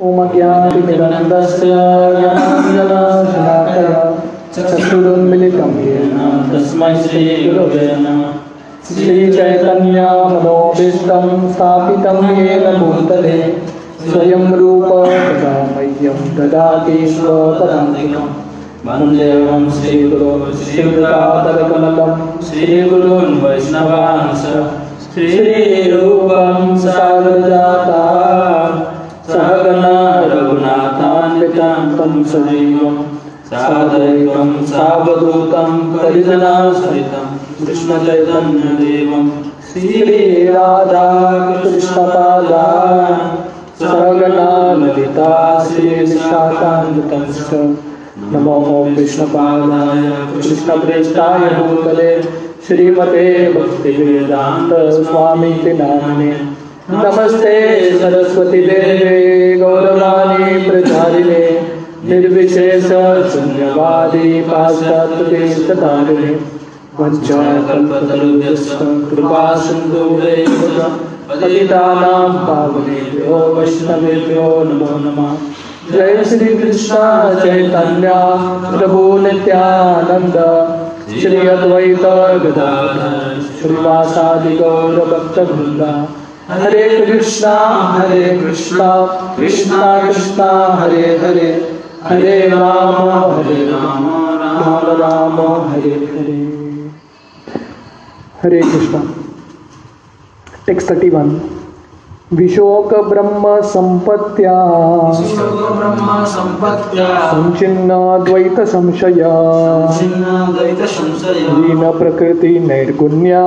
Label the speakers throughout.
Speaker 1: ओमज्ञातिमिरन्दस्य ज्ञानाञ्जनशलाकया चक्षुरुन्मिलितं येन
Speaker 2: तस्मै श्रीगुरवे नमः
Speaker 1: श्रीचैतन्यामनोभीष्टं स्थापितं येन भूतले स्वयं रूप तदा ददाति स्वपदान्तिकम्
Speaker 2: वन्देऽहं श्रीगुरो श्रीयुतातरकमलं श्रीगुरून् वैष्णवांस श्रीरूपं सागरजाता सहगना रघुनाथान्वितां तं सजीवं सादैवं सावधूतं परिजनासहितं कृष्णचैतन्यदेवं
Speaker 1: श्रीराधा कृष्णपादा सहगना ललिता श्रीविशाखान्वितंश्च। नमो विष्णुपादाय कृष्णप्रेष्ठाय भूतले, श्रीमते भक्तिवेदान्त स्वामीति नामिने नमस्ते सरस्वती देवे, गौरवाणी प्रचारिणे, निर्विशेष शून्यवादी पाश्चात्यदेशतारिणे वञ्चाकल्पतरुभ्यश्च कृपा सिन्धुरेव पतितानां पावनेभ्यो, वैष्णवेभ्यो नमो नमः। जय श्री कृष्ण चैतन्य, प्रभु नित्यानंद श्री अद्वैत गदाधर, श्रीवासादि गौर भक्त वृंदा Hare Krishna Hare Krishna Krishna Krishna, Hare Hare. Hare Rama Hare Rama Rama Rama, Hare Hare. Hare Krishna. Text thirty one. विशोक ब्रह्म संपत्या संचिन्नाद्वैत संशया दीन प्रकृति नैर्गुण्या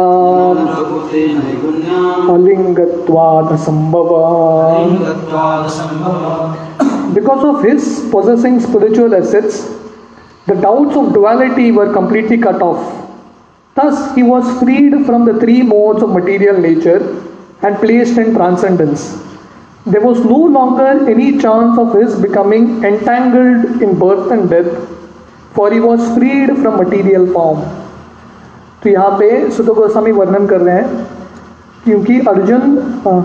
Speaker 1: अलिंगत्वाद संभव because of his possessing spiritual assets the doubts of duality were completely cut off Thus, he was freed from the three modes of material nature and placed in transcendence. There was no longer any chance of his becoming entangled in birth and death, for he was freed from material form. तो यहाँ पे सुत गोस्वामी वर्णन कर रहे हैं क्योंकि अर्जुन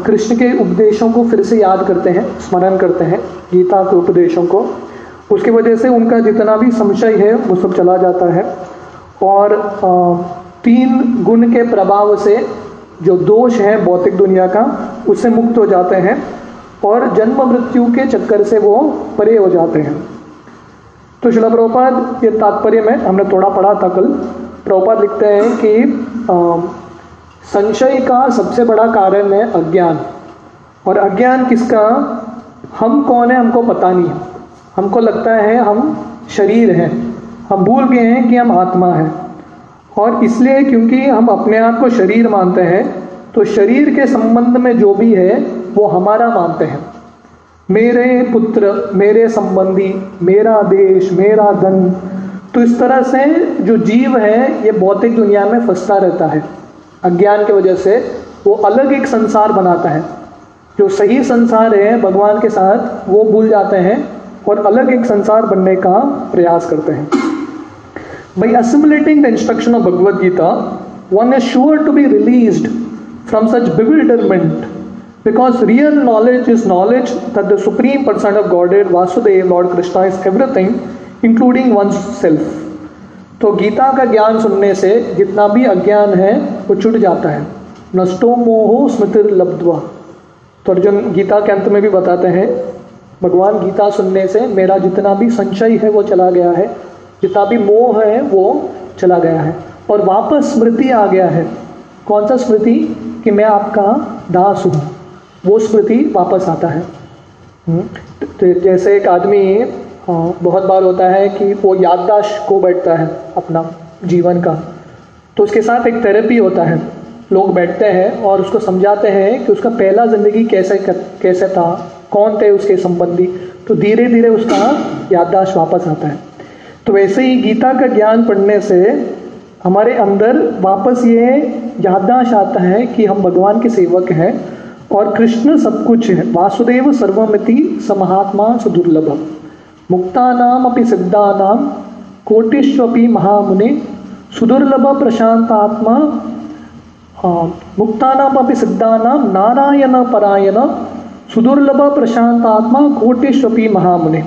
Speaker 1: कृष्ण के उपदेशों को फिर से याद करते हैं स्मरण करते हैं गीता के उपदेशों को उसकी वजह से उनका जितना भी संशय है वो सब चला जाता है और तीन गुण के प्रभाव से जो दोष है भौतिक दुनिया का, उससे मुक्त हो जाते हैं और जन्म मृत्यु के चक्कर से वो परे हो जाते हैं। तो शिला प्रभुपाद, ये तात्पर्य में हमने थोड़ा पढ़ा था कल। प्रभुपाद लिखते हैं कि संशय का सबसे बड़ा कारण है अज्ञान। और अज्ञान किसका? हम कौन है, हमको पता नहीं हमको लगता है हम शरीर हैं। हम भूल गए हैं कि हम आत्मा हैं। और इसलिए क्योंकि हम अपने आप को शरीर मानते हैं तो शरीर के संबंध में जो भी है, वो हमारा मानते हैं। मेरे पुत्र, मेरे संबंधी, मेरा देश, मेरा धन तो इस तरह से जो जीव है, ये भौतिक दुनिया में फंसता रहता है। अज्ञान की वजह से वो अलग एक संसार बनाता है। जो सही संसार है, भगवान के साथ वो भूल जाते हैं और अलग एक संसार बनने का प्रयास करते हैं। By assimilating the instruction of Bhagavad Gita, one is sure to be released from such bewilderment because real knowledge is knowledge that the Supreme Person of Godhead, Vasudev, Lord Krishna, is everything, including one's self. तो गीता का ज्ञान सुनने से जितना भी अज्ञान है वो छुट जाता है नष्टो मोहो स्मृतिर लब्धवा तो अर्जुन गीता के अंत में भी बताते हैं भगवान गीता सुनने से मेरा जितना भी संशय है वो चला गया है जितना भी मोह है वो चला गया है। और वापस स्मृति आ गया है। कौन सा स्मृति? कि मैं आपका दास हूँ। वो स्मृति वापस आता है। हम्म, तो जैसे एक आदमी हाँ, बहुत बार होता है कि वो याददाश्त को बैठता है अपना जीवन का। तो उसके साथ एक थेरेपी होता है। लोग बैठते हैं और उसको समझाते हैं कि उसका पहला ज़िंदगी कैसे कैसे था कौन थे उसके संबंधी। तो धीरे धीरे उसका याददाश्त वापस आता है। तो वैसे ही गीता का ज्ञान पढ़ने से हमारे अंदर वापस ये याददाश्त आता है कि हम भगवान के सेवक हैं और कृष्ण सब कुछ है। वासुदेव सर्वमिति समहात्मा सुदुर्लभ मुक्तानाम अपि सिद्धानाम कोटिष्वपि महामुने। सुदुर्लभ प्रशांतात्मा हाँ, मुक्तानाम अपि सिद्धानाम नारायण परायण सुदुर्लभ प्रशांत आत्मा कोटिश्वपी महामुनि।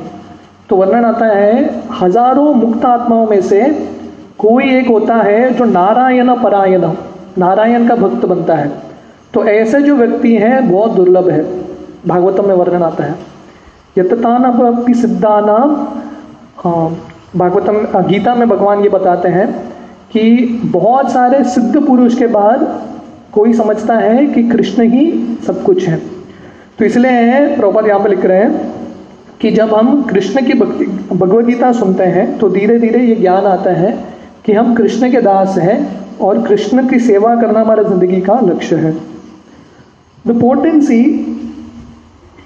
Speaker 1: तो वर्णन आता है हज़ारों मुक्त आत्माओं में से कोई एक होता है जो नारायण परायण नारायण का भक्त बनता है। तो ऐसे जो व्यक्ति हैं बहुत दुर्लभ है। भागवतम में वर्णन आता है। यततान अपि सिद्धानाम हाँ, भागवतम गीता में भगवान ये बताते हैं कि बहुत सारे सिद्ध पुरुष के बाद कोई समझता है कि कृष्ण ही सब कुछ है। तो इसलिए प्रभुपाद यहाँ पर लिख रहे हैं कि जब हम कृष्ण की भक्ति भगवदगीता सुनते हैं तो धीरे धीरे ये ज्ञान आता है कि हम कृष्ण के दास हैं और कृष्ण की सेवा करना हमारा ज़िंदगी का लक्ष्य है the potency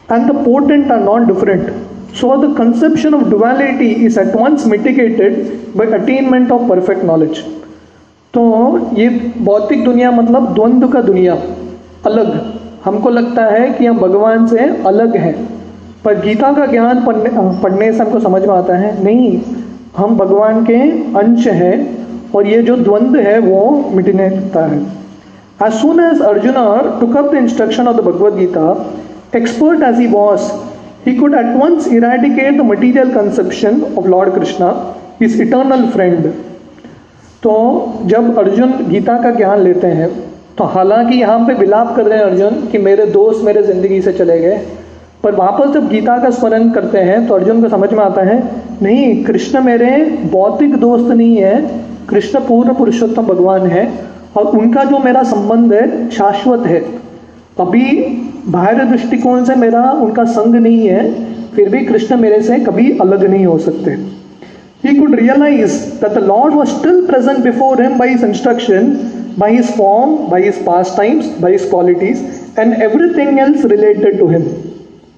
Speaker 1: and the potent are not different. So, the conception of duality is at once mitigated by of perfect knowledge. तो ये भौतिक दुनिया मतलब द्वंद्व का दुनिया अलग हमको लगता है कि हम भगवान से अलग हैं पर गीता का ज्ञान पढ़ने पढ़ने से हमको समझ में आता है नहीं हम भगवान के अंश हैं और ये जो द्वंद्व है वो मिटने लगता है As soon as Arjuna took up the instruction of the Bhagavad Gita, expert as he was, he could at once eradicate the material conception of Lord Krishna, his eternal friend. तो जब अर्जुन गीता का ज्ञान लेते हैं तो हालाँकि यहाँ पे विलाप कर रहे हैं अर्जुन कि मेरे दोस्त मेरे ज़िंदगी से चले गए पर वापस जब गीता का स्मरण करते हैं तो अर्जुन को समझ में आता है, नहीं, कृष्ण मेरे बौद्धिक दोस्त नहीं है, कृष्ण पूर्ण पुरुषोत्तम भगवान है, और उनका जो मेरा संबंध है, शाश्वत है। अभी बाहर दृष्टिकोण से मेरा उनका संग नहीं है, फिर भी कृष्ण मेरे से कभी अलग नहीं हो सकते। He could realise that the Lord was still present before him by his instruction by his form by his pastimes by his qualities and everything else related to him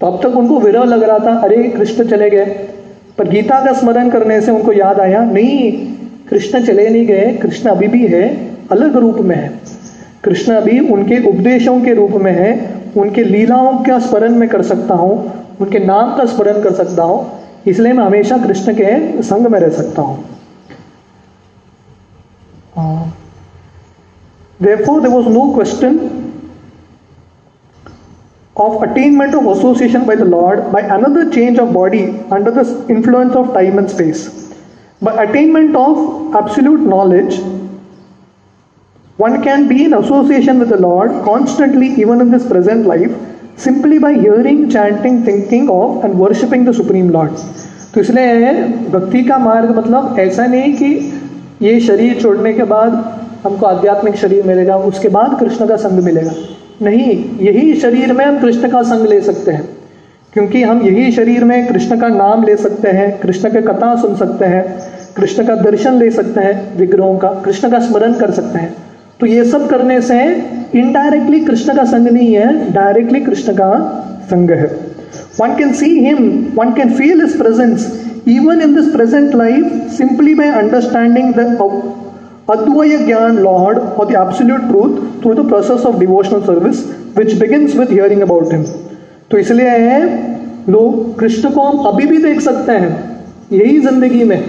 Speaker 1: तो अब तक उनको विरह लग रहा था अरे कृष्ण चले गए। पर गीता का स्मरण करने से उनको याद आया नहीं कृष्ण चले नहीं गए कृष्ण अभी भी है अलग रूप में है। कृष्ण अभी उनके उपदेशों के रूप में है उनके लीलाओं का स्मरण में कर सकता हूँ उनके नाम का स्मरण कर सकता हूँ इसलिए मैं हमेशा कृष्ण के संग में रह सकता हूँ। Therefore, there was no question of attainment of association by the Lord by another change of body under the influence of time and space. By attainment of absolute knowledge, one can be in association with the Lord constantly, even in this present life, simply by hearing, chanting, thinking of and worshipping the Supreme Lord. तो इसलिए भक्ति का मार्ग मतलब ऐसा नहीं कि ये शरीर छोड़ने के बाद हमको आध्यात्मिक शरीर मिलेगा उसके बाद कृष्ण का संग मिलेगा नहीं, यही शरीर में हम कृष्ण का संग ले सकते हैं। क्योंकि हम यही शरीर में कृष्ण का नाम ले सकते हैं, कृष्ण के कथा सुन सकते हैं, कृष्ण का दर्शन ले सकते हैं, विग्रहों का, कृष्ण का स्मरण कर सकते हैं। तो ये सब करने से इनडायरेक्टली कृष्ण का संग नहीं है डायरेक्टली कृष्ण का संग है। One can see him one can feel his presence even in this present life simply by understanding Advaya Gyan Lord or the absolute truth through the process of devotional service, which begins with hearing about him. तो इसलिए लोग कृष्ण को हम अभी भी देख सकते हैं, यही ज़िंदगी में।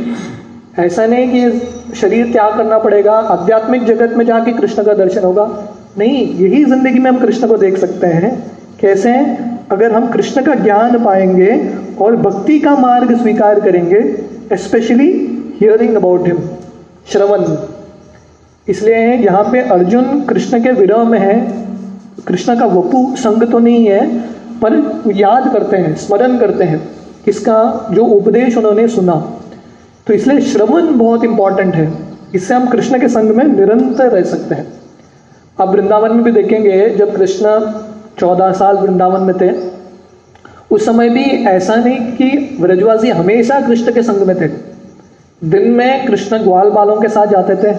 Speaker 1: ऐसा नहीं कि शरीर त्याग करना पड़ेगा, आध्यात्मिक जगत में जाके कृष्ण का दर्शन होगा। नहीं, यही ज़िंदगी में हम कृष्ण को देख सकते हैं। कैसे? अगर हम कृष्ण का ज्ञान पाएँगे और भक्ति का मार्ग स्वीकार करेंगे स्पेशली हियरिंग अबाउट हिम श्रवण। इसलिए यहाँ पे अर्जुन कृष्ण के विरह में है। कृष्ण का वपु संग तो नहीं है, पर याद करते हैं, स्मरण करते हैं किसका, जो उपदेश उन्होंने सुना। तो इसलिए श्रवण बहुत इंपॉर्टेंट है। इससे हम कृष्ण के संग में निरंतर रह सकते हैं। आप वृंदावन में भी देखेंगे, जब कृष्ण चौदह साल वृंदावन में थे, उस समय भी ऐसा नहीं कि व्रजवासी हमेशा कृष्ण के संग में थे। दिन में कृष्ण ग्वाल बालों के साथ जाते थे।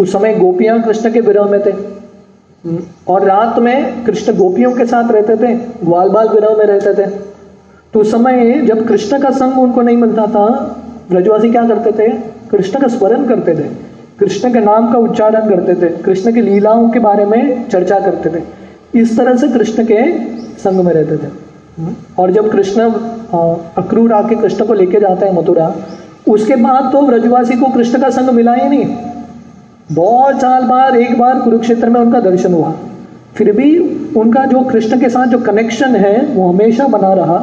Speaker 1: उस समय गोपियाँ कृष्ण के विरह में थे। और रात में कृष्ण गोपियों के साथ रहते थे, ग्वाल बाल विरह में रहते थे। तो उस समय जब कृष्ण का संग उनको नहीं मिलता था, ब्रजवासी क्या करते थे? कृष्ण का स्मरण करते थे। कृष्ण के नाम का उच्चारण करते थे। कृष्ण की लीलाओं के बारे में चर्चा करते थे। इस तरह से कृष्ण के संग में रहते थे। और जब कृष्ण अक्रूर आके कृष्ण को लेके जाते हैं मथुरा उसके बाद तो ब्रजवासी को कृष्ण का संग मिला ही नहीं। बहुत साल बाद एक बार कुरुक्षेत्र में उनका दर्शन हुआ। फिर भी उनका जो कृष्ण के साथ जो कनेक्शन है वो हमेशा बना रहा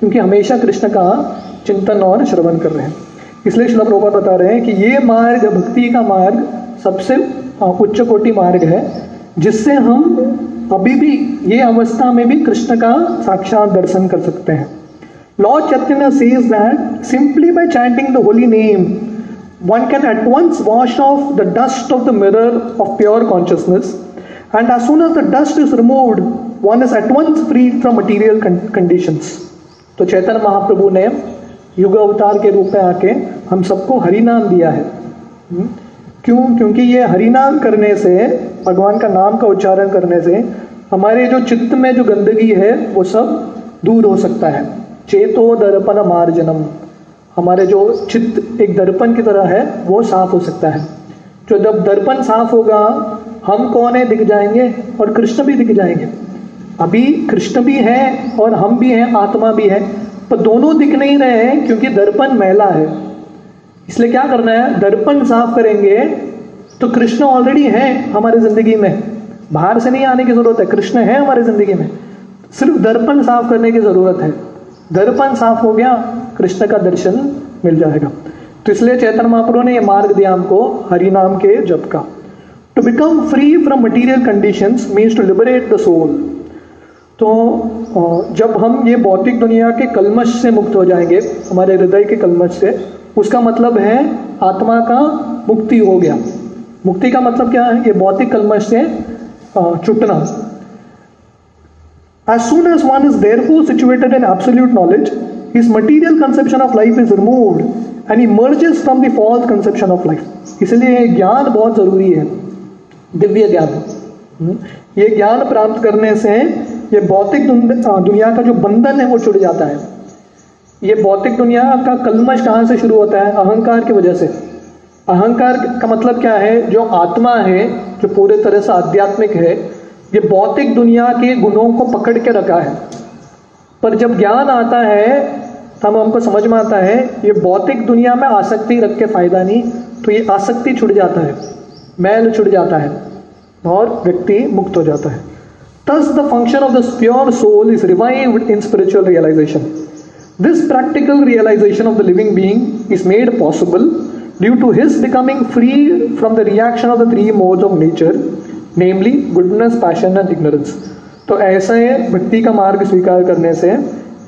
Speaker 1: क्योंकि हमेशा कृष्ण का चिंतन और श्रवण कर रहे हैं। इसलिए श्लोक प्रभुपाद बता रहे हैं कि ये मार्ग भक्ति का मार्ग सबसे अ, उच्च कोटि मार्ग है जिससे हम अभी भी ये अवस्था में भी कृष्ण का साक्षात दर्शन कर सकते हैं। Lord Chaitanya says that simply by chanting the holy name, one can at once wash off the dust of the mirror of pure consciousness, and as soon as the dust is removed, one is at once freed from material con- conditions. तो चैतन्य महाप्रभु ने युग अवतार के रूप में आके हम सबको हरि नाम दिया है हम्म? क्यों क्योंकि ये हरि नाम करने से भगवान का नाम का उच्चारण करने से हमारे जो चित्त में जो गंदगी है वो सब दूर हो सकता है चेतो दर्पण मार्जनम हमारे जो चित्त एक दर्पण की तरह है, वो साफ़ हो सकता है। जो जब दर्पण साफ़ होगा, हम कौन है दिख जाएँगे और कृष्ण भी दिख जाएँगे। अभी कृष्ण भी है और हम भी हैं, आत्मा भी है, पर दोनों दिख नहीं रहे हैं क्योंकि दर्पण मैला है। इसलिए क्या करना है? दर्पण साफ़ करेंगे तो कृष्ण ऑलरेडी है हमारी ज़िंदगी में। बाहर से नहीं आने की ज़रूरत है, कृष्ण है हमारी ज़िंदगी में। सिर्फ़ दर्पण साफ़ करने की ज़रूरत है। दर्पण साफ़ हो गया, कृष्ण का दर्शन मिल जाएगा। तो इसलिए चैतन्य महाप्रभु ने यह मार्ग दिया हमको हरि नाम के जप का। To become free from material conditions means to liberate the soul तो जब हम ये भौतिक दुनिया के कलमश से मुक्त हो जाएँगे, हमारे हृदय के कलमश से, उसका मतलब है आत्मा का मुक्ति हो गया। मुक्ति का मतलब क्या है? ये भौतिक कलमश से छुटना। As soon as one is therefore situated in absolute knowledge, his material conception of life is removed and he merges from the false conception of life. इसलिए ज्ञान बहुत ज़रूरी है दिव्य ज्ञान हम्म, ये ज्ञान प्राप्त करने से ये भौतिक दुन- अ, दुनिया का जो बंधन है वो छुट जाता है ये भौतिक दुनिया का कलमश कहाँ से शुरू होता है अहंकार की वजह से अहंकार का मतलब क्या है जो आत्मा है जो पूरे तरह से आध्यात्मिक है ये भौतिक दुनिया के गुणों को पकड़ के रखा है। पर जब ज्ञान आता है, तब हमको समझ में आता है, ये भौतिक दुनिया में आसक्ति रख के फ़ायदा नहीं तो ये आसक्ति छुट जाता है, मैल छुट जाता है, और व्यक्ति मुक्त हो जाता है। Thus the function of the pure soul is revive in spiritual realisation this practical realisation of the living being is made possible due to his becoming free from the reaction of the three mode of nature namely goodness passion and ignorance तो ऐसे भक्ति का मार्ग स्वीकार करने से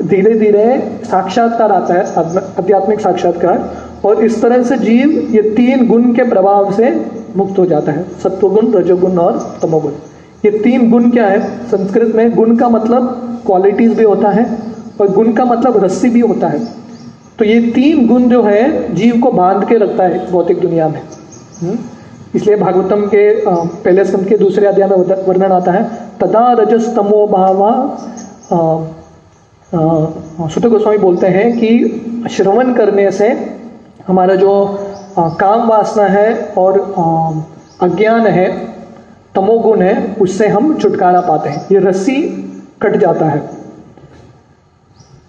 Speaker 1: धीरे धीरे साक्षात्कार आता है आध्यात्मिक साक्षात्कार, और इस तरह से जीव ये तीन गुण के प्रभाव से मुक्त हो जाता है, सत्वगुण, रजोगुण और तमोगुण। ये तीन गुण क्या है? संस्कृत में गुण का मतलब क्वालिटीज भी होता है, और गुण का मतलब रस्सी भी होता है। तो ये तीन गुण जो है, जीव को बाँध के रखता है, भौतिक दुनिया में। हम्म? इसलिए भागवतम के पहले स्कंद के दूसरे अध्याय में वर्णन- आता है तदा रजस तमो भावा अ, अ, सुत गोस्वामी बोलते हैं कि श्रवण करने से हमारा जो अ, काम वासना है और अ, अज्ञान है तमोगुण है उससे हम छुटकारा पाते हैं। ये रस्सी कट जाता है।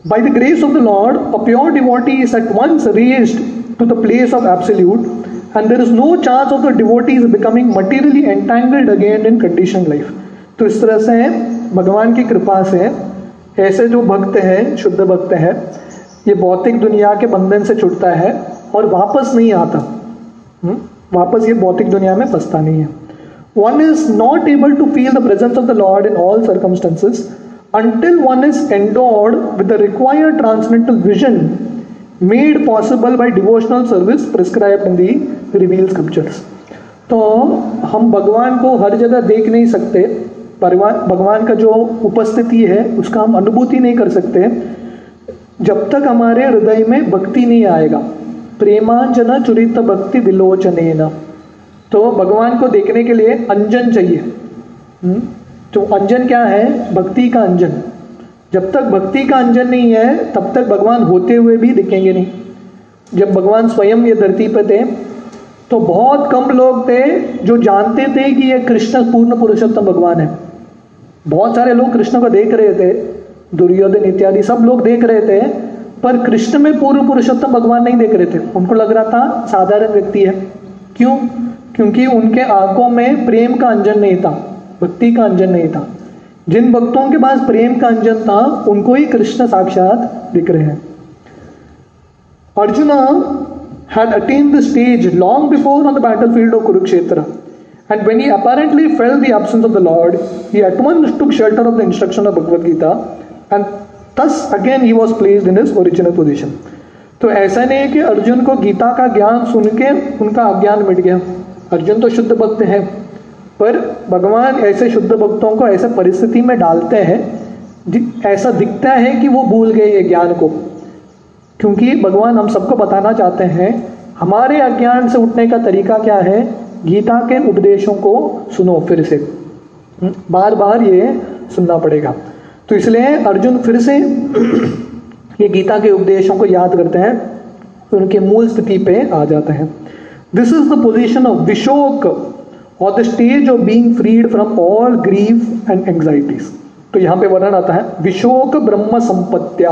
Speaker 1: By the grace of the Lord, a pure devotee is at once raised to the place of absolute, and there is no chance of the devotees becoming materially entangled again in conditioned life. तो इस तरह से भगवान की कृपा से ऐसे जो भक्त हैं शुद्ध भक्त हैं ये भौतिक दुनिया के बंधन से छुटता है और वापस नहीं आता हम्म? वापस ये भौतिक दुनिया में फंसता नहीं है one is not able to feel the presence of the Lord in all circumstances until one is endowed with the required transcendental vision made possible by devotional service prescribed in the revealed scriptures. तो हम भगवान को हर जगह देख नहीं सकते भगवान का जो उपस्थिति है, उसका हम अनुभूति नहीं कर सकते। जब तक हमारे हृदय में भक्ति नहीं आएगा, प्रेमांजना चुरित भक्ति विलोचन तो भगवान को देखने के लिए अंजन चाहिए। हम्म? तो अंजन क्या है? भक्ति का अंजन। जब तक भक्ति का अंजन नहीं है, तब तक भगवान होते हुए भी दिखेंगे नहीं। जब भगवान स्वयं ये धरती पर थे तो बहुत कम लोग थे जो जानते थे कि ये कृष्ण पूर्ण पुरुषोत्तम भगवान है। बहुत सारे लोग कृष्ण को देख रहे थे, दुर्योधन इत्यादि सब लोग देख रहे थे, पर कृष्ण में पूर्व पुरुषोत्तम भगवान नहीं देख रहे थे। उनको लग रहा था साधारण व्यक्ति है। क्यों? क्योंकि उनके आँखों में प्रेम का अंजन नहीं था, भक्ति का अंजन नहीं था। जिन भक्तों के पास प्रेम का अंजन था उनको ही कृष्ण साक्षात दिख रहे हैं arjuna had attained the stage long before on the battlefield of Kurukshetra. And when he apparently felt the absence of the Lord, he at once took shelter of the instruction of Bhagavad Gita, and thus again he was placed in his original position. तो ऐसा नहीं है कि अर्जुन को गीता का ज्ञान सुन के उनका अज्ञान मिट गया अर्जुन तो शुद्ध भक्त है पर भगवान ऐसे शुद्ध भक्तों को ऐसे परिस्थिति में डालते हैं ऐसा दिखता है कि वो भूल गए ये ज्ञान को। क्योंकि भगवान हम सबको बताना चाहते हैं, हमारे अज्ञान से उठने का तरीका क्या है? गीता के उपदेशों को सुनो फिर से। बार बार ये सुनना पड़ेगा। तो इसलिए अर्जुन फिर से ये गीता के उपदेशों को याद करते हैं, उनके मूल स्थिति पे आ जाते हैं। This is the position of विशोक or the stage of being freed from all grief and anxieties तो यहाँ पे वर्णन आता है, विशोक ब्रह्म संपत्तिया।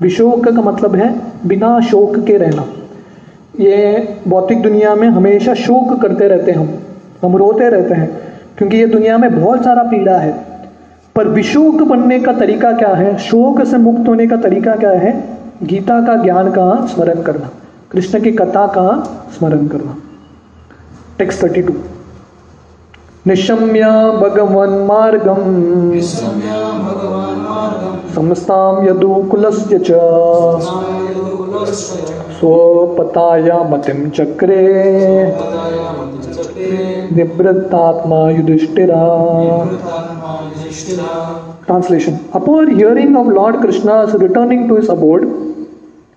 Speaker 1: विशोक का मतलब है बिना शोक के रहना। ये भौतिक दुनिया में हमेशा शोक करते रहते हैं हम हम रोते रहते हैं, क्योंकि ये दुनिया में बहुत सारा पीड़ा है। पर विशोक बनने का तरीका क्या है? शोक से मुक्त होने का तरीका क्या है? गीता का ज्ञान का स्मरण करना। कृष्ण की कथा का स्मरण करना। टेक्स्ट थर्टी टू निशम्य भगवन मार्गम। समस्ताम यदुकुलस्य च। स्वपताया मतिम चक्रे। निवृत्तात्मा Yudhishthira. Translation upon hearing of Lord Krishna returning to his abode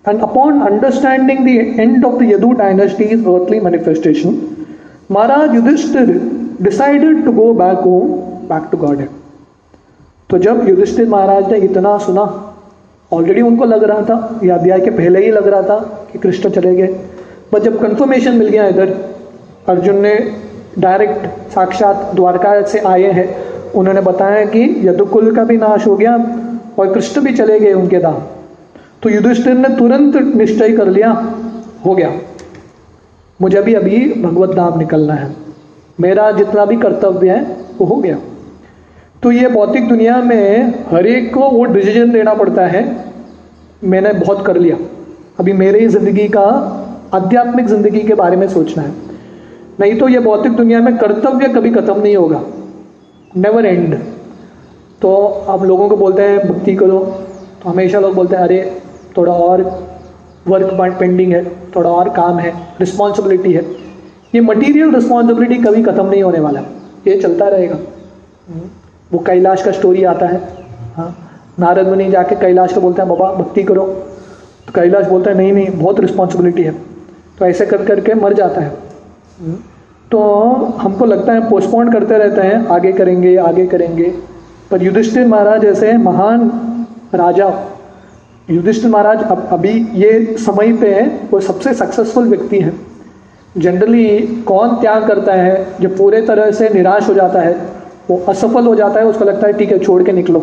Speaker 1: and upon understanding the end of the Yadu dynasty is earthly manifestation Maharaj Yudhishthira decided to go back home, back to Godhead. तो जब युधिष्ठिर महाराज ने इतना सुना already उनको लग रहा था या अध्याय के पहले ही लग रहा था कि कृष्ण चले गए। पर जब कंफर्मेशन मिल गया इधर अर्जुन ने डायरेक्ट साक्षात द्वारका से आए हैं। उन्होंने बताया कि यदुकुल का भी नाश हो गया और कृष्ण भी चले गए उनके दाम तो युधिष्ठिर ने तुरंत निश्चय कर लिया हो गया। मुझे भी अभी भगवत धाम निकलना है। मेरा जितना भी कर्तव्य है, वो हो गया। तो ये भौतिक दुनिया में हर एक को वो डिसीज़न देना पड़ता है। मैंने बहुत कर लिया। अभी मेरे ही ज़िंदगी का, आध्यात्मिक ज़िंदगी के बारे में सोचना है। नहीं तो ये भौतिक दुनिया में कर्तव्य कभी खत्म नहीं होगा। नेवर एंड तो आप लोगों को बोलते हैं, भक्ति करो। तो हमेशा लोग बोलते हैं, अरे, थोड़ा और वर्क पेंडिंग है, थोड़ा और काम है रिस्पॉन्सिबिलिटी है। ये मटीरियल रिस्पॉन्सिबिलिटी कभी ख़त्म नहीं होने वाला। ये चलता रहेगा। वो कैलाश का स्टोरी आता है। हाँ नारद मुनि जाके कैलाश को बोलते हैं, बाबा, भक्ति करो। तो कैलाश बोलता है, नहीं नहीं, बहुत रिस्पॉन्सिबिलिटी है। तो ऐसे कर, करके मर जाता है। तो हमको लगता है पोस्टपोन करते रहते हैं, आगे करेंगे आगे करेंगे। पर युधिष्ठिर महाराज ऐसे महान राजा। युधिष्ठिर महाराज अब, अभी ये समय पे वो सबसे सक्सेसफुल व्यक्ति हैं। जनरली कौन त्याग करता है, जो पूरे तरह से निराश हो जाता है, वो असफल हो जाता है, उसको लगता है, ठीक है, छोड़ के निकलो।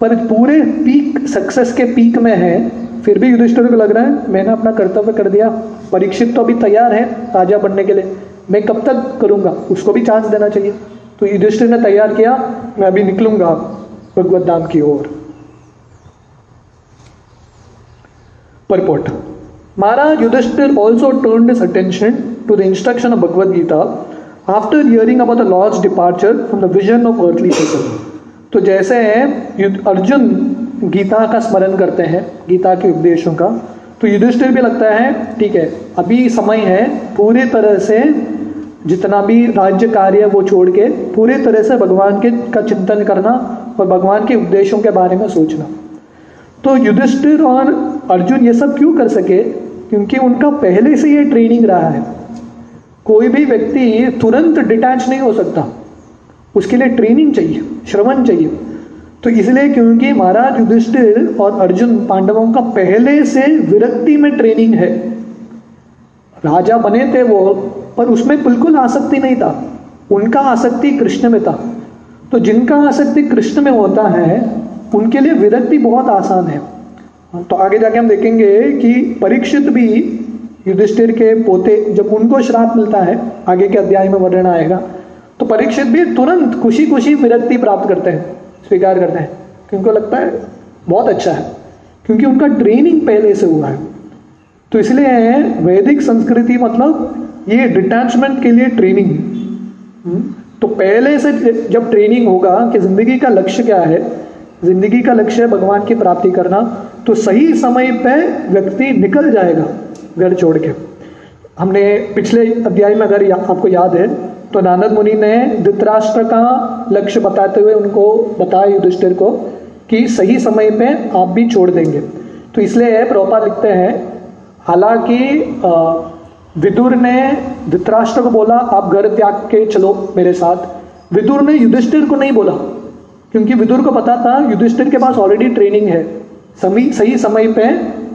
Speaker 1: पर पूरे पीक सक्सेस के पीक में है, फिर भी युधिष्ठिर को लग रहा है, मैंने अपना कर्तव्य कर दिया, परीक्षित तो अभी तैयार है राजा बनने के लिए। मैं कब तक करूँगा? उसको भी चांस देना चाहिए। तो युधिष्ठिर ने तैयार किया, मैं अभी निकलूँगा भगवत धाम की ओर। Purport Maharaj Yudhishthir also turned his attention to the instruction of Bhagavad Gita after hearing about the Lord's departure from the vision of earthly people. तो जैसे अर्जुन गीता का स्मरण करते हैं गीता के उपदेशों का तो युधिष्ठिर भी लगता है ठीक है अभी समय है पूरे तरह से जितना भी राज्य कार्य वो छोड़ के पूरे तरह से भगवान के का चिंतन करना और भगवान के उपदेशों के बारे में सोचना तो युधिष्ठिर और अर्जुन ये सब क्यों कर सके क्योंकि उनका पहले से ये ट्रेनिंग रहा है। कोई भी व्यक्ति तुरंत डिटैच नहीं हो सकता। उसके लिए ट्रेनिंग चाहिए, श्रवण चाहिए। तो इसलिए क्योंकि महाराज युधिष्ठिर और अर्जुन पांडवों का पहले से विरक्ति में ट्रेनिंग है। राजा बने थे वो, पर उसमें बिल्कुल आसक्ति नहीं था। उनका आसक्ति कृष्ण में था। तो जिनका आसक्ति कृष्ण में होता है, उनके लिए विरक्ति बहुत आसान है। तो आगे जाके हम देखेंगे कि परीक्षित भी युधिष्ठिर के पोते जब उनको श्राप मिलता है आगे के अध्याय में वर्णन आएगा तो परीक्षित भी तुरंत खुशी खुशी विरक्ति प्राप्त करते हैं स्वीकार करते हैं क्योंकि लगता है बहुत अच्छा है क्योंकि उनका ट्रेनिंग पहले से हुआ है। तो इसलिए वैदिक संस्कृति मतलब ये डिटैचमेंट के लिए ट्रेनिंग हम्म, तो पहले से जब ट्रेनिंग होगा कि ज़िंदगी का लक्ष्य क्या है ज़िंदगी का लक्ष्य है भगवान की प्राप्ति करना तो सही समय पे व्यक्ति निकल जाएगा घर छोड़ के। हमने पिछले अध्याय में अगर या, आपको याद है तो नानद मुनि ने धृतराष्ट्र का लक्ष्य बताते हुए उनको बताया युधिष्ठिर को कि सही समय पे आप भी छोड़ देंगे। तो इसलिए प्रोपा लिखते हैं हालाँकि विदुर ने धृतराष्ट्र को बोला आप घर त्याग के चलो मेरे साथ। विदुर ने युधिष्ठिर को नहीं बोला क्योंकि विदुर को पता था युधिष्ठिर के पास ऑलरेडी ट्रेनिंग है। समी, सही समय पे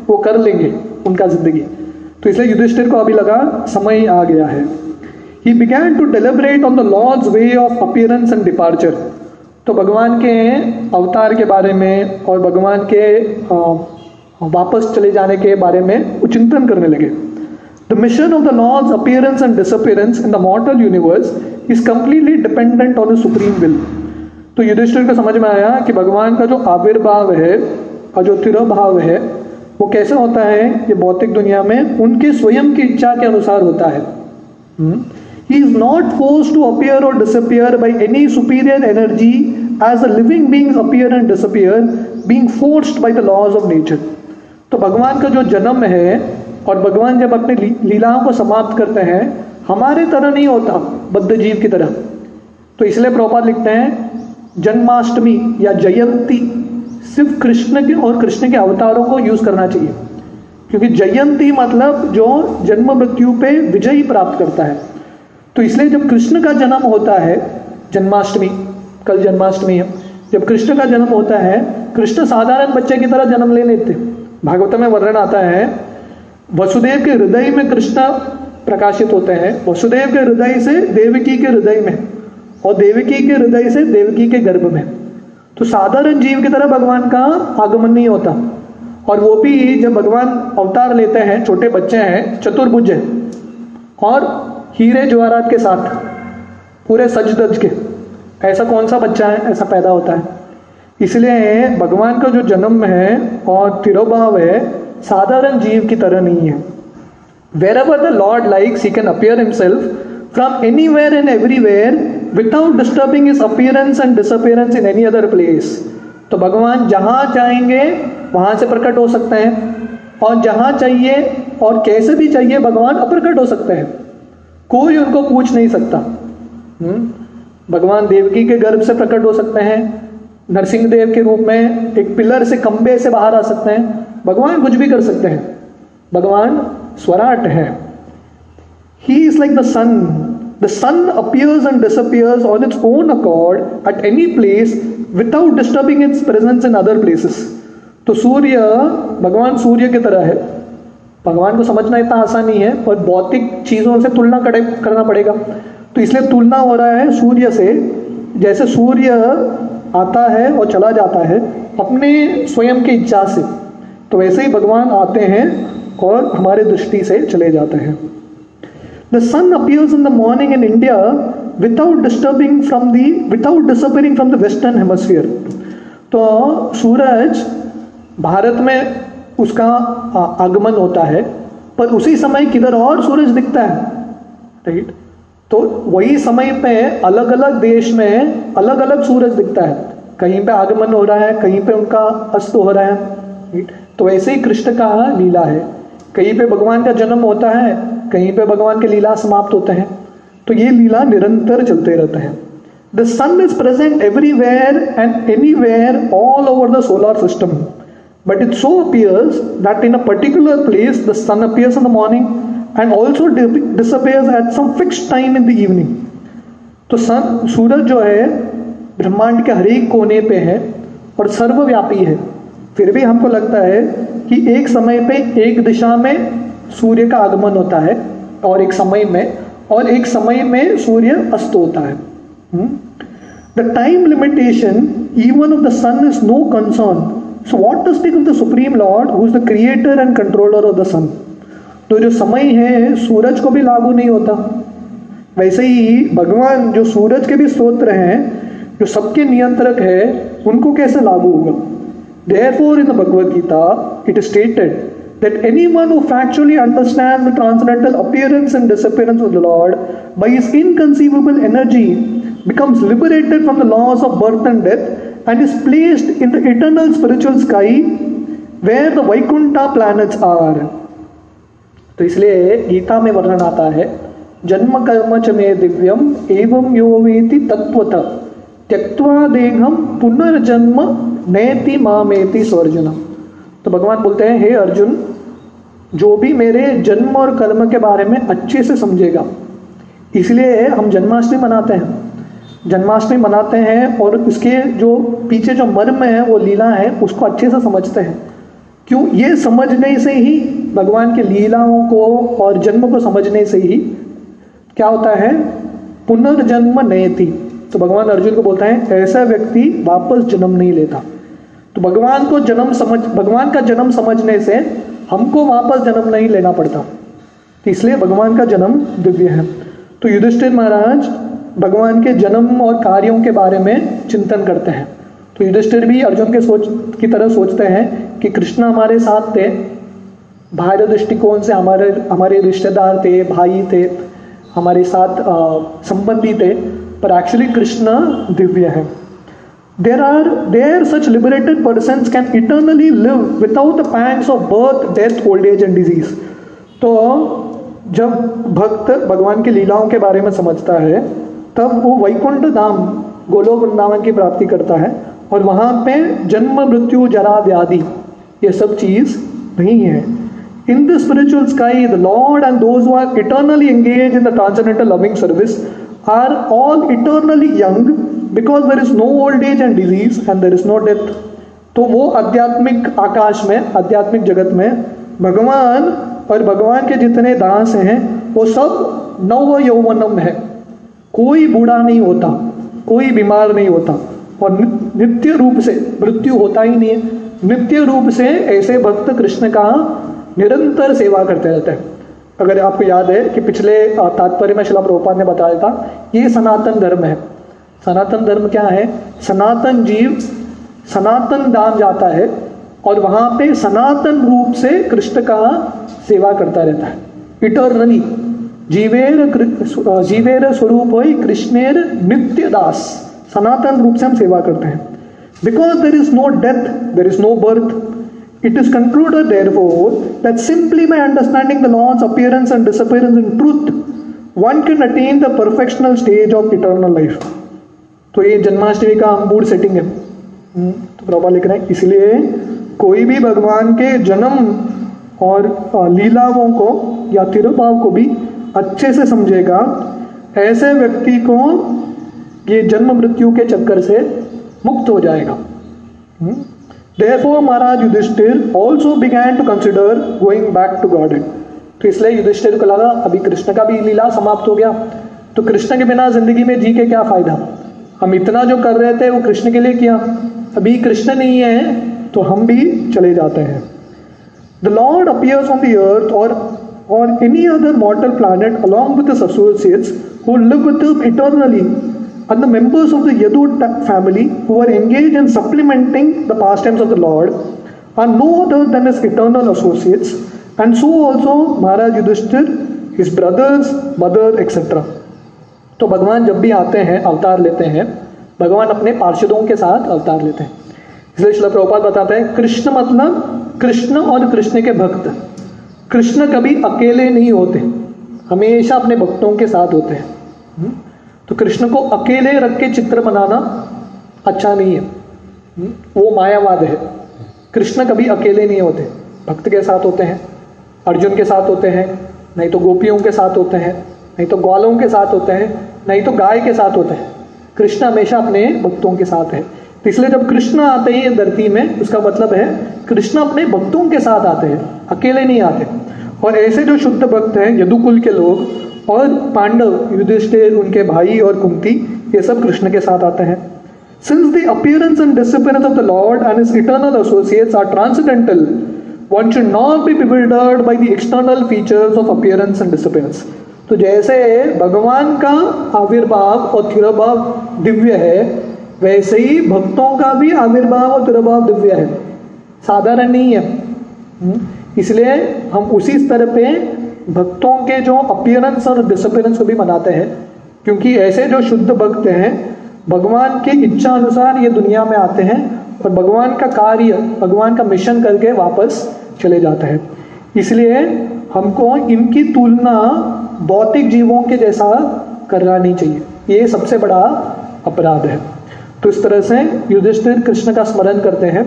Speaker 1: वो कर लेंगे उनका ज़िंदगी। तो इसलिए युधिष्ठिर को अभी लगा, समय आ गया है। He began to deliberate on the Lord's way of appearance and departure तो भगवान के अवतार के बारे में और भगवान के वापस चले जाने के बारे में वो चिंतन करने लगे। The mission of the Lord's appearance and disappearance in the mortal universe is completely dependent on supreme will तो युधिष्ठिर को समझ में आया कि भगवान का जो आविर्भाव है और जो तिरभाव है, वो कैसे होता है ये भौतिक दुनिया में उनके स्वयं की इच्छा के अनुसार होता है। He is not force to appear or disappear by any superior energy as a living being appear and disappear being forced by the laws of nature तो भगवान का जो जन्म है, और भगवान जब अपने लीलाओं को समाप्त करते हैं, हमारे तरह नहीं होता, बद्ध जीव की तरह। तो इसलिए प्रोपात लिखते हैं, जन्माष्टमी या जयंती। सिर्फ़ कृष्ण के और कृष्ण के अवतारों को यूज़ करना चाहिए। क्योंकि जयंती मतलब जो जन्म मृत्यु पे विजय प्राप्त करता है। तो इसलिए जब कृष्ण का जन्म होता है, जन्माष्टमी, कल जन्माष्टमी है, जब कृष्ण का जन्म होता है, कृष्ण साधारण बच्चे की तरह जन्म ले लेते भागवत में वर्णन आता है, वसुदेव के हृदय में कृष्ण प्रकाशित होते हैं, वसुदेव के हृदय से देवकी के हृदय में, और देवकी के हृदय से देवकी के गर्भ में। तो साधारण जीव की तरह भगवान का आगमन नहीं होता। और वो भी जब भगवान अवतार लेते हैं, छोटे बच्चे हैं, चतुर्भुज है, और हीरे ज्वारात के साथ, पूरे सज दज के, ऐसा कौन सा बच्चा है, ऐसा पैदा होता है। इसलिए भगवान का जो जन्म है और तिरोभाव है, साधारण जीव की तरह नहीं है। Wherever the Lord likes he can appear himself from anywhere and everywhere without disturbing his appearance and disappearance in any other place तो भगवान जहाँ चाहेंगे वहाँ से प्रकट हो सकते हैं। और जहाँ चाहिए, और कैसे भी चाहिए, भगवान अप्रकट हो सकते हैं। कोई उनको पूछ नहीं सकता। हम्म? भगवान देवकी के गर्भ से प्रकट हो सकते हैं। नरसिंह देव के रूप में एक पिलर से कंबे से बाहर आ सकते हैं। भगवान कुछ भी कर सकते हैं। भगवान स्वराट है। He is like the sun. The sun appears and disappears on its own accord at any place without disturbing its presence in other places. तो सूर्य, भगवान सूर्य की तरह है। भगवान को समझना इतना आसान नहीं है, पर भौतिक चीज़ों से तुलना करना पड़ेगा। तो इसलिए तुलना हो रहा है सूर्य से, जैसे सूर्य आता है और चला जाता है, अपने स्वयं की इच्छा से। तो वैसे ही भगवान आते हैं और हमारे दृष्टि से चले जाते हैं। The sun appears in the morning in India without disturbing from the, without disappearing from the western hemisphere. तो सूरज भारत में उसका आगमन होता है, पर उसी समय किधर और सूरज दिखता है? राइट तो वही समय पे अलग अलग देश में अलग अलग सूरज दिखता है। कहीं पे आगमन हो रहा है, कहीं पे उनका अस्त हो रहा है। राइट तो ऐसे ही कृष्ण का लीला है। कहीं पे भगवान का जन्म होता है कहीं पे भगवान के लीला समाप्त होते हैं तो ये लीला निरंतर चलते रहते हैं। The sun is present everywhere and anywhere all over the solar system but it so appears that in a particular place the sun appears in the morning and also disappears at some fix time in the evening तो sun सूरज जो है, ब्रह्मांड के हर एक कोने पे है और सर्वव्यापी है। फिर भी हमको लगता है कि एक समय पे एक दिशा में सूर्य का आगमन होता है और एक समय में और एक समय में सूर्य अस्त होता है। The time limitation even of the sun is no concern so what to speak of the supreme Lord who is the creator and controller of the sun तो जो समय है सूरज को भी लागू नहीं होता। वैसे ही भगवान जो सूरज के भी स्तोत्र हैं जो सबके नियंत्रक है उनको कैसे लागू होगा? Therefore, in the Bhagavad Gita, it is stated that anyone who factually understands the transcendental appearance and disappearance of the Lord by his inconceivable energy becomes liberated from the laws of birth and death and is placed in the eternal spiritual sky where the Vaikuntha planets are. तो इसलिए गीता में वर्णन आता है जन्म कर्म च मे दिव्यम एवं यो वेति तत्वत त्यक्वा देहम पुनर्जन्म नैति मामेति स्वर्जुनम तो भगवान बोलते हैं हे अर्जुन जो भी मेरे जन्म और कर्म के बारे में अच्छे से समझेगा। इसलिए हम जन्माष्टमी मनाते हैं। जन्माष्टमी मनाते हैं और उसके जो पीछे जो मर्म है, वो लीला है, उसको अच्छे से समझते हैं। क्यों? ये समझने से ही, भगवान के लीलाओं को और जन्म को समझने से ही क्या होता है? पुनर्जन्म नयति तो भगवान अर्जुन को बोलता है, ऐसा व्यक्ति वापस जन्म नहीं लेता। तो भगवान को जन्म समझ, भगवान का जन्म समझने से हमको वापस जन्म नहीं लेना पड़ता। इसलिए भगवान का जन्म दिव्य है। तो युधिष्ठिर महाराज भगवान के जन्म और कार्यों के बारे में चिंतन करते हैं। तो युधिष्ठिर भी अर्जुन के सोच, की तरह सोचते हैं कि कृष्ण हमारे साथ थे बाहर दृष्टिकोण से हमारे हमारे रिश्तेदार थे, भाई थे, हमारे साथ संबंधी थे, पर एक्चुअली कृष्ण दिव्य है। There are there such liberated person can eternally live without the pangs of birth death old age and disease तो जब भक्त भगवान की लीलाओं के बारे में समझता है, तब वो वैकुंठ धाम, गोलोक वृंदावन की प्राप्ति करता है और वहाँ पे जन्म, मृत्यु, जरा, व्याधि, ये सब चीज़ नहीं है। In the spiritual sky the Lord and those who are eternally engage in the transcendental loving service are all eternally young because there is no old age and disease and there is no death तो वो आध्यात्मिक आकाश में, आध्यात्मिक जगत में भगवान और भगवान के जितने दास हैं, वो सब नव यौवनम है। कोई बूढ़ा नहीं होता, कोई बीमार नहीं होता और नित्य रूप से मृत्यु होता ही नहीं है। नित्य रूप से ऐसे भक्त कृष्ण का निरंतर सेवा करते रहते हैं। अगर आपको याद है कि पिछले तात्पर्य में शिला प्रभुपाद ने बताया था, ये सनातन धर्म है। सनातन धर्म क्या है? सनातन जीव, सनातन दान जाता है और वहाँ पे सनातन रूप से कृष्ण का सेवा करता रहता है। इटरनली जीवेर जीवेर स्वरूप हो कृष्णेर नित्य दास सनातन रूप से हम सेवा करते हैं। Because there is no death there is no birth it is concluded therefore that simply my understanding the Lord's appearance and disappearance in truth one can attain the perfectional stage of eternal life तो ये जन्माष्टमी का Ambur setting है। तो प्रभा लिख रहे हैं इसलिए कोई भी भगवान के जन्म और लीलाओं को या तिरुभाव को भी अच्छे से समझेगा ऐसे व्यक्ति को ये जन्म मृत्यु के चक्कर से मुक्त हो जाएगा। Therefore, Maharaj Yudhishthir also began to consider going back to Godhead. तो इसलिए युधिष्ठिर को लगा अभी कृष्ण का भी लीला समाप्त हो गया। तो कृष्ण के बिना ज़िंदगी में जी के क्या फ़ायदा? हम इतना जो कर रहे थे वो कृष्ण के लिए किया। अभी कृष्ण नहीं है तो हम भी चले जाते हैं। The Lord appears on the earth or or any other mortal planet along with associates who live with eternally and the members of the Yadu family who are engage in supplementing the pastimes of the Lord are no other than his eternal associates and so also Maharaj Yudhishthira his brothers mother etcetera तो भगवान जब भी आते हैं, अवतार लेते हैं, भगवान अपने पार्षदों के साथ अवतार लेते हैं। इसलिए शिला प्रभुपाद बताते हैं, कृष्ण मतलब कृष्ण और कृष्ण के भक्त। कृष्ण कभी अकेले नहीं होते, हमेशा अपने भक्तों के साथ होते हैं। तो कृष्ण को अकेले रख के चित्र बनाना अच्छा नहीं है। वो मायावाद है। कृष्ण कभी अकेले नहीं होते, भक्त के साथ होते हैं, अर्जुन के साथ होते हैं, नहीं तो गोपियों के साथ होते हैं। नहीं तो ग्वालों के साथ होते हैं, नहीं तो गाय के साथ होते हैं। कृष्ण हमेशा अपने भक्तों के साथ है। तो इसलिए जब कृष्ण आते हैं धरती में, उसका मतलब है कृष्ण अपने भक्तों के साथ आते हैं, अकेले नहीं आते। और ऐसे जो शुद्ध भक्त हैं, यदुकुल के लोग और पांडव, युधिष्ठिर, उनके भाई और कुंती, ये सब कृष्ण के साथ आते हैं। Since the appearance and disappearance of the Lord and eternal associates are transcendental one should not be bewildered by the external features of appearance and disappearance. तो जैसे भगवान का आविर्भाव और तिरुभाव दिव्य है, वैसे ही भक्तों का भी आविर्भाव और तिरभाव दिव्य है साधारण नहीं है हम्म? इसलिए हम उसी स्तर पे भक्तों के जो अपियरेंस और डिसअपियरेंस को भी मनाते हैं, क्योंकि ऐसे जो शुद्ध भक्त हैं, भगवान की इच्छा अनुसार ये दुनिया में आते हैं और भगवान का कार्य, भगवान का मिशन करके वापस चले जाते हैं इसलिए हमको इनकी तुलना भौतिक जीवों के जैसा करना नहीं चाहिए। ये सबसे बड़ा अपराध है। तो इस तरह से युधिष्ठिर कृष्ण का स्मरण करते हैं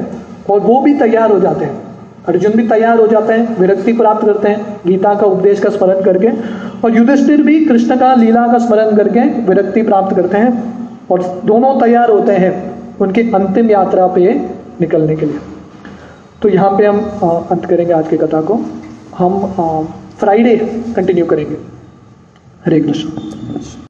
Speaker 1: और वो भी तैयार हो जाते हैं। अर्जुन भी तैयार हो जाते हैं, विरक्ति प्राप्त करते हैं, गीता का उपदेश का स्मरण करके और युधिष्ठिर भी कृष्ण का लीला का स्मरण करके विरक्ति प्राप्त करते हैं और दोनों तैयार होते हैं उनकी अंतिम यात्रा पे निकलने के लिए। तो यहाँ पे हम अंत करेंगे आज की कथा को। हम फ्राइडे कंटिन्यू करेंगे। हरे कृष्ण।